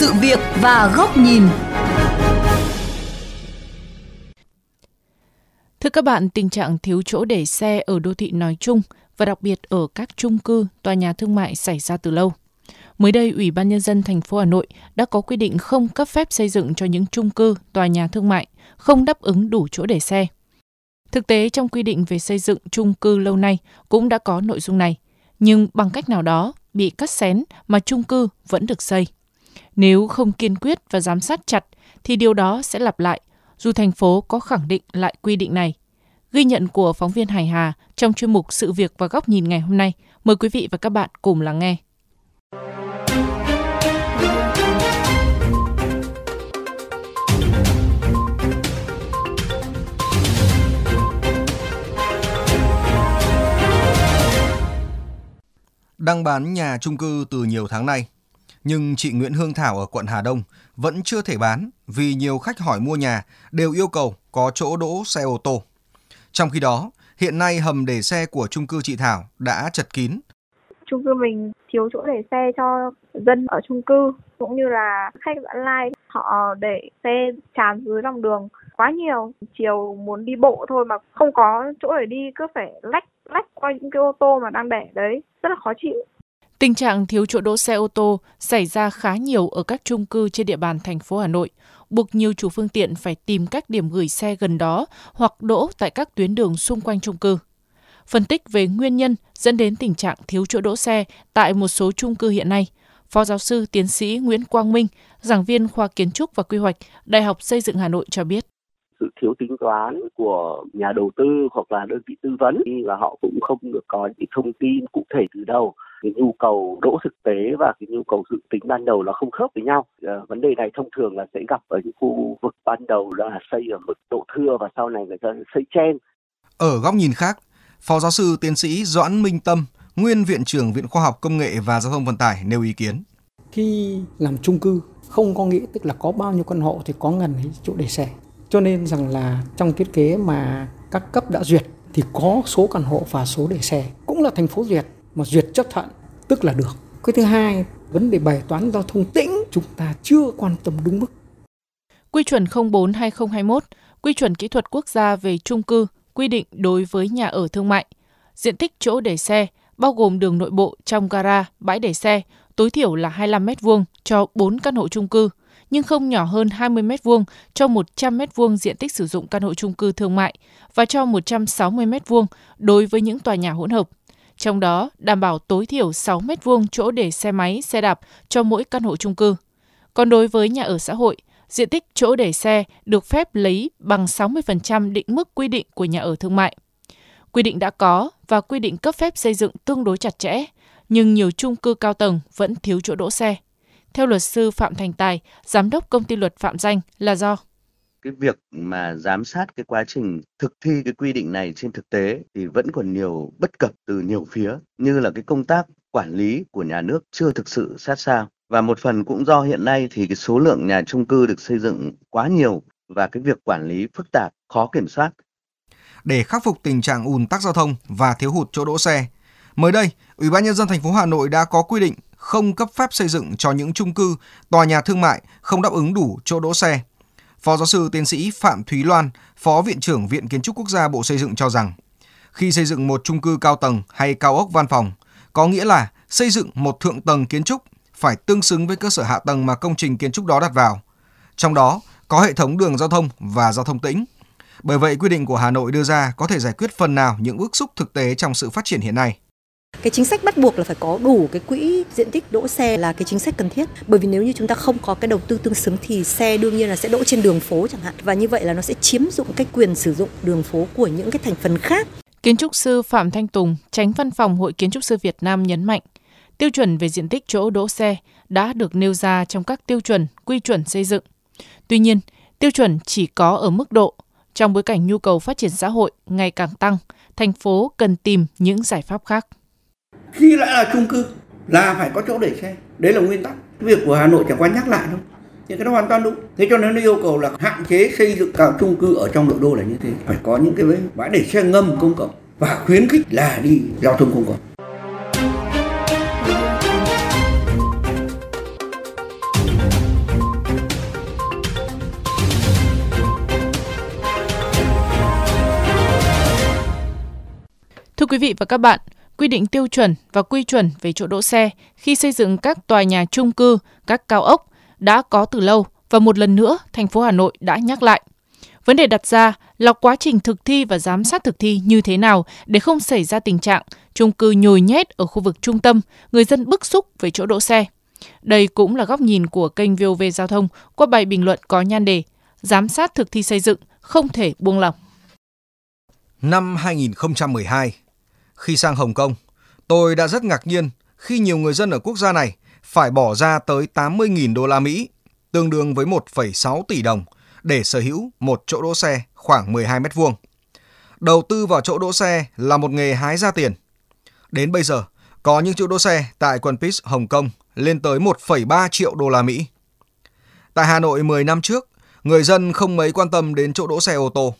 sự việc và góc nhìn. Thưa các bạn, tình trạng thiếu chỗ để xe ở đô thị nói chung và đặc biệt ở các chung cư, tòa nhà thương mại xảy ra từ lâu. Mới đây, Ủy ban nhân dân thành phố Hà Nội đã có quy định không cấp phép xây dựng cho những chung cư, tòa nhà thương mại không đáp ứng đủ chỗ để xe. Thực tế trong quy định về xây dựng chung cư lâu nay cũng đã có nội dung này, nhưng bằng cách nào đó bị cắt xén mà chung cư vẫn được xây. Nếu không kiên quyết và giám sát chặt thì điều đó sẽ lặp lại, dù thành phố có khẳng định lại quy định này. Ghi nhận của phóng viên Hải Hà trong chuyên mục Sự việc và góc nhìn ngày hôm nay. Mời quý vị và các bạn cùng lắng nghe. Đang bán nhà chung cư từ nhiều tháng nay, nhưng chị Nguyễn Hương Thảo ở quận Hà Đông vẫn chưa thể bán vì nhiều khách hỏi mua nhà đều yêu cầu có chỗ đỗ xe ô tô. Trong khi đó, hiện nay hầm để xe của chung cư chị Thảo đã chật kín. Chung cư mình thiếu chỗ để xe cho dân ở chung cư cũng như là khách vãng lai họ để xe tràn dưới lòng đường quá nhiều chiều muốn đi bộ thôi mà không có chỗ để đi cứ phải lách lách qua những cái ô tô mà đang để đấy rất là khó chịu Tình trạng thiếu chỗ đỗ xe ô tô xảy ra khá nhiều ở các trung cư trên địa bàn thành phố Hà Nội, buộc nhiều chủ phương tiện phải tìm các điểm gửi xe gần đó hoặc đỗ tại các tuyến đường xung quanh trung cư. Phân tích về nguyên nhân dẫn đến tình trạng thiếu chỗ đỗ xe tại một số trung cư hiện nay, Phó giáo sư tiến sĩ Nguyễn Quang Minh, giảng viên khoa kiến trúc và quy hoạch, Đại học Xây dựng Hà Nội cho biết sự thiếu tính toán của nhà đầu tư hoặc là đơn vị tư vấn và họ cũng không được có những thông tin cụ thể từ đầu cái nhu cầu đỗ thực tế và cái nhu cầu dự tính ban đầu nó không khớp với nhau. À, vấn đề này thông thường là sẽ gặp ở những khu vực ban đầu là xây ở mức độ thưa và sau này người ta xây chen ở góc nhìn khác phó giáo sư tiến sĩ doãn minh tâm nguyên viện trưởng viện khoa học công nghệ và giao thông vận tải nêu ý kiến. Khi làm chung cư không có nghĩa tức là có bao nhiêu căn hộ thì có ngần chỗ để xe cho nên rằng là trong thiết kế mà các cấp đã duyệt thì có số căn hộ và số để xe cũng là thành phố duyệt mà duyệt chấp thuận tức là được. Cái thứ hai, vấn đề bài toán giao thông tĩnh chúng ta chưa quan tâm đúng mức. Quy chuẩn 04-2021, quy chuẩn kỹ thuật quốc gia về chung cư quy định đối với nhà ở thương mại. Diện tích chỗ để xe bao gồm đường nội bộ trong gara, bãi để xe tối thiểu là 25 m2 cho 4 căn hộ chung cư, nhưng không nhỏ hơn 20 m2 cho 100 m2 diện tích sử dụng căn hộ chung cư thương mại và cho 160 m2 đối với những tòa nhà hỗn hợp. Trong đó, đảm bảo tối thiểu 6 m2 chỗ để xe máy, xe đạp cho mỗi căn hộ chung cư. Còn đối với nhà ở xã hội, diện tích chỗ để xe được phép lấy bằng 60% định mức quy định của nhà ở thương mại. Quy định đã có và quy định cấp phép xây dựng tương đối chặt chẽ, nhưng nhiều chung cư cao tầng vẫn thiếu chỗ đỗ xe. Theo luật sư Phạm Thành Tài, giám đốc công ty luật Phạm Danh là do? Cái việc mà giám sát cái quá trình thực thi cái quy định này trên thực tế thì vẫn còn nhiều bất cập từ nhiều phía như là cái công tác quản lý của nhà nước chưa thực sự sát sao. Và một phần cũng do hiện nay thì cái số lượng nhà chung cư được xây dựng quá nhiều và cái việc quản lý phức tạp khó kiểm soát. Để khắc phục tình trạng ùn tắc giao thông và thiếu hụt chỗ đỗ xe mới đây ủy ban nhân dân thành phố hà nội đã có quy định không cấp phép xây dựng cho những chung cư tòa nhà thương mại không đáp ứng đủ chỗ đỗ xe Phó giáo sư tiến sĩ Phạm Thúy Loan, Phó Viện trưởng Viện Kiến trúc Quốc gia Bộ Xây dựng cho rằng, khi xây dựng một chung cư cao tầng hay cao ốc văn phòng, có nghĩa là xây dựng một thượng tầng kiến trúc phải tương xứng với cơ sở hạ tầng mà công trình kiến trúc đó đặt vào. Trong đó có hệ thống đường giao thông và giao thông tĩnh. Bởi vậy, quy định của Hà Nội đưa ra có thể giải quyết phần nào những bức xúc thực tế trong sự phát triển hiện nay. Cái chính sách bắt buộc là phải có đủ cái quỹ diện tích đỗ xe là cái chính sách cần thiết. Bởi vì nếu như chúng ta không có cái đầu tư tương xứng thì xe đương nhiên là sẽ đỗ trên đường phố chẳng hạn. Và như vậy là nó sẽ chiếm dụng cái quyền sử dụng đường phố của những cái thành phần khác. Kiến trúc sư Phạm Thanh Tùng, tránh văn phòng Hội Kiến trúc sư Việt Nam nhấn mạnh, tiêu chuẩn về diện tích chỗ đỗ xe đã được nêu ra trong các tiêu chuẩn, quy chuẩn xây dựng. Tuy nhiên, tiêu chuẩn chỉ có ở mức độ trong bối cảnh nhu cầu phát triển xã hội ngày càng tăng, thành phố cần tìm những giải pháp khác khi đã là chung cư là phải có chỗ để xe. Đấy là nguyên tắc. Việc của hà nội chẳng qua nhắc lại thôi. Những cái đó hoàn toàn đúng. Thế cho nên nó yêu cầu là hạn chế xây dựng các chung cư ở trong nội đô là như thế. Phải có những cái bãi để xe ngầm công cộng và khuyến khích là đi giao thông công cộng. Thưa quý vị và các bạn, quy định tiêu chuẩn và quy chuẩn về chỗ đỗ xe khi xây dựng các tòa nhà chung cư, các cao ốc đã có từ lâu và một lần nữa thành phố Hà Nội đã nhắc lại. Vấn đề đặt ra là quá trình thực thi và giám sát thực thi như thế nào để không xảy ra tình trạng chung cư nhồi nhét ở khu vực trung tâm, người dân bức xúc về chỗ đỗ xe. Đây cũng là góc nhìn của kênh VOV Giao thông qua bài bình luận có nhan đề Giám sát thực thi xây dựng không thể buông lỏng. Năm 2012, khi sang Hồng Kông, tôi đã rất ngạc nhiên khi nhiều người dân ở quốc gia này phải bỏ ra tới 80.000 đô la Mỹ, tương đương với 1,6 tỷ đồng để sở hữu một chỗ đỗ xe khoảng 12 mét vuông. Đầu tư vào chỗ đỗ xe là một nghề hái ra tiền. Đến bây giờ, có những chỗ đỗ xe tại quận Peace, Hồng Kông lên tới 1,3 triệu đô la Mỹ. Tại Hà Nội 10 năm trước, người dân không mấy quan tâm đến chỗ đỗ xe ô tô.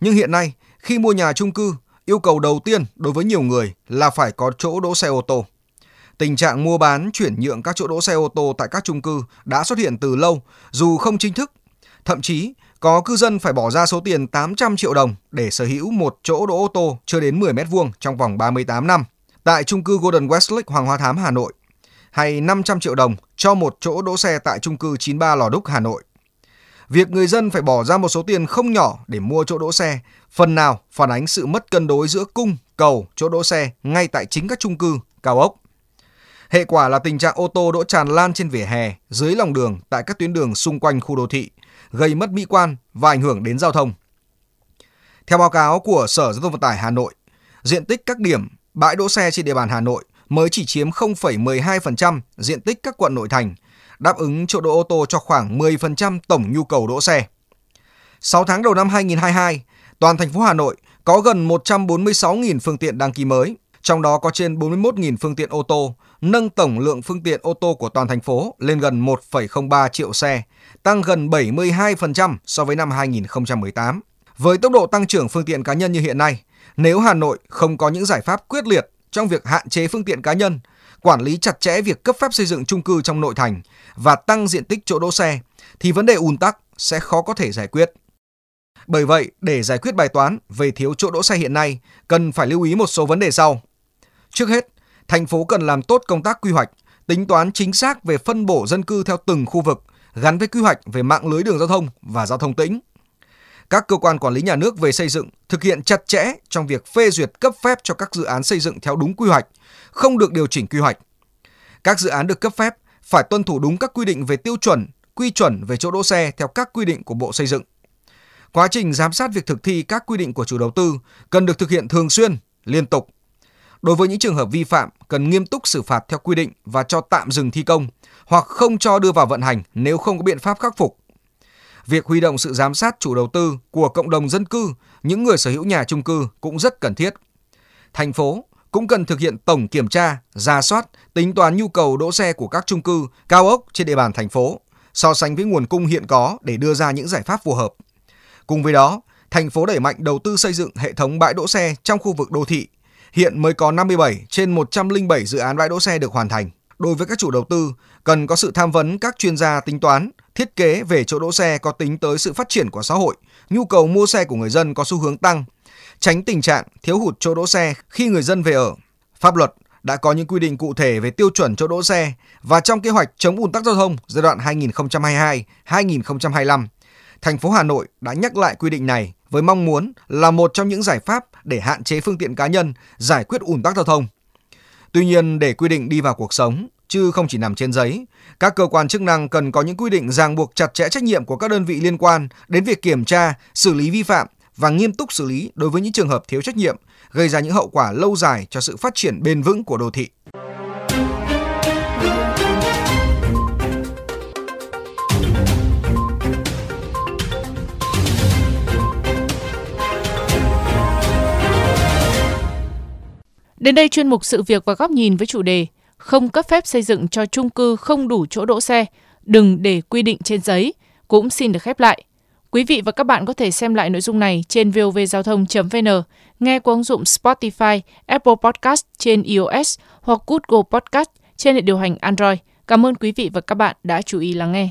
Nhưng hiện nay, khi mua nhà chung cư, yêu cầu đầu tiên đối với nhiều người là phải có chỗ đỗ xe ô tô. Tình trạng mua bán chuyển nhượng các chỗ đỗ xe ô tô tại các chung cư đã xuất hiện từ lâu, dù không chính thức. Thậm chí, có cư dân phải bỏ ra số tiền 800 triệu đồng để sở hữu một chỗ đỗ ô tô chưa đến 10 mét vuông trong vòng 38 năm tại chung cư Golden Westlake Hoàng Hoa Thám Hà Nội hay 500 triệu đồng cho một chỗ đỗ xe tại chung cư 93 Lò Đúc Hà Nội. Việc người dân phải bỏ ra một số tiền không nhỏ để mua chỗ đỗ xe, phần nào phản ánh sự mất cân đối giữa cung, cầu, chỗ đỗ xe ngay tại chính các chung cư, cao ốc. Hệ quả là tình trạng ô tô đỗ tràn lan trên vỉa hè, dưới lòng đường tại các tuyến đường xung quanh khu đô thị, gây mất mỹ quan và ảnh hưởng đến giao thông. Theo báo cáo của Sở Giao thông Vận tải Hà Nội, diện tích các điểm bãi đỗ xe trên địa bàn Hà Nội mới chỉ chiếm 0,12% diện tích các quận nội thành, đáp ứng chỗ đỗ ô tô cho khoảng 10% tổng nhu cầu đỗ xe. 6 tháng đầu năm 2022, toàn thành phố Hà Nội có gần 146.000 phương tiện đăng ký mới, trong đó có trên 41.000 phương tiện ô tô, nâng tổng lượng phương tiện ô tô của toàn thành phố lên gần 1,03 triệu xe, tăng gần 72% so với năm 2018. Với tốc độ tăng trưởng phương tiện cá nhân như hiện nay, nếu Hà Nội không có những giải pháp quyết liệt trong việc hạn chế phương tiện cá nhân, quản lý chặt chẽ việc cấp phép xây dựng chung cư trong nội thành và tăng diện tích chỗ đỗ xe, thì vấn đề ùn tắc sẽ khó có thể giải quyết. Bởi vậy, để giải quyết bài toán về thiếu chỗ đỗ xe hiện nay, cần phải lưu ý một số vấn đề sau. Trước hết, thành phố cần làm tốt công tác quy hoạch, tính toán chính xác về phân bổ dân cư theo từng khu vực, gắn với quy hoạch về mạng lưới đường giao thông và giao thông tĩnh. Các cơ quan quản lý nhà nước về xây dựng thực hiện chặt chẽ trong việc phê duyệt cấp phép cho các dự án xây dựng theo đúng quy hoạch, không được điều chỉnh quy hoạch. Các dự án được cấp phép phải tuân thủ đúng các quy định về tiêu chuẩn, quy chuẩn về chỗ đỗ xe theo các quy định của Bộ Xây dựng. Quá trình giám sát việc thực thi các quy định của chủ đầu tư cần được thực hiện thường xuyên, liên tục. Đối với những trường hợp vi phạm, cần nghiêm túc xử phạt theo quy định và cho tạm dừng thi công hoặc không cho đưa vào vận hành nếu không có biện pháp khắc phục. Việc huy động sự giám sát chủ đầu tư của cộng đồng dân cư, những người sở hữu nhà chung cư cũng rất cần thiết. Thành phố cũng cần thực hiện tổng kiểm tra, ra soát, tính toán nhu cầu đỗ xe của các chung cư, cao ốc trên địa bàn thành phố, so sánh với nguồn cung hiện có để đưa ra những giải pháp phù hợp. Cùng với đó, thành phố đẩy mạnh đầu tư xây dựng hệ thống bãi đỗ xe trong khu vực đô thị. Hiện mới có 57 trên 107 dự án bãi đỗ xe được hoàn thành. Đối với các chủ đầu tư, cần có sự tham vấn các chuyên gia tính toán, thiết kế về chỗ đỗ xe có tính tới sự phát triển của xã hội, nhu cầu mua xe của người dân có xu hướng tăng, tránh tình trạng thiếu hụt chỗ đỗ xe khi người dân về ở. Pháp luật đã có những quy định cụ thể về tiêu chuẩn chỗ đỗ xe và trong kế hoạch chống ùn tắc giao thông giai đoạn 2022-2025, thành phố Hà Nội đã nhắc lại quy định này với mong muốn là một trong những giải pháp để hạn chế phương tiện cá nhân giải quyết ùn tắc giao thông. Tuy nhiên, để quy định đi vào cuộc sống, chứ không chỉ nằm trên giấy, các cơ quan chức năng cần có những quy định ràng buộc chặt chẽ trách nhiệm của các đơn vị liên quan đến việc kiểm tra, xử lý vi phạm và nghiêm túc xử lý đối với những trường hợp thiếu trách nhiệm, gây ra những hậu quả lâu dài cho sự phát triển bền vững của đô thị. Đến đây chuyên mục sự việc và góc nhìn với chủ đề không cấp phép xây dựng cho chung cư không đủ chỗ đỗ xe, đừng để quy định trên giấy cũng xin được khép lại. Quý vị và các bạn có thể xem lại nội dung này trên vovgiao thông.vn, nghe qua ứng dụng Spotify, Apple Podcast trên iOS hoặc Google Podcast trên hệ điều hành Android. Cảm ơn quý vị và các bạn đã chú ý lắng nghe.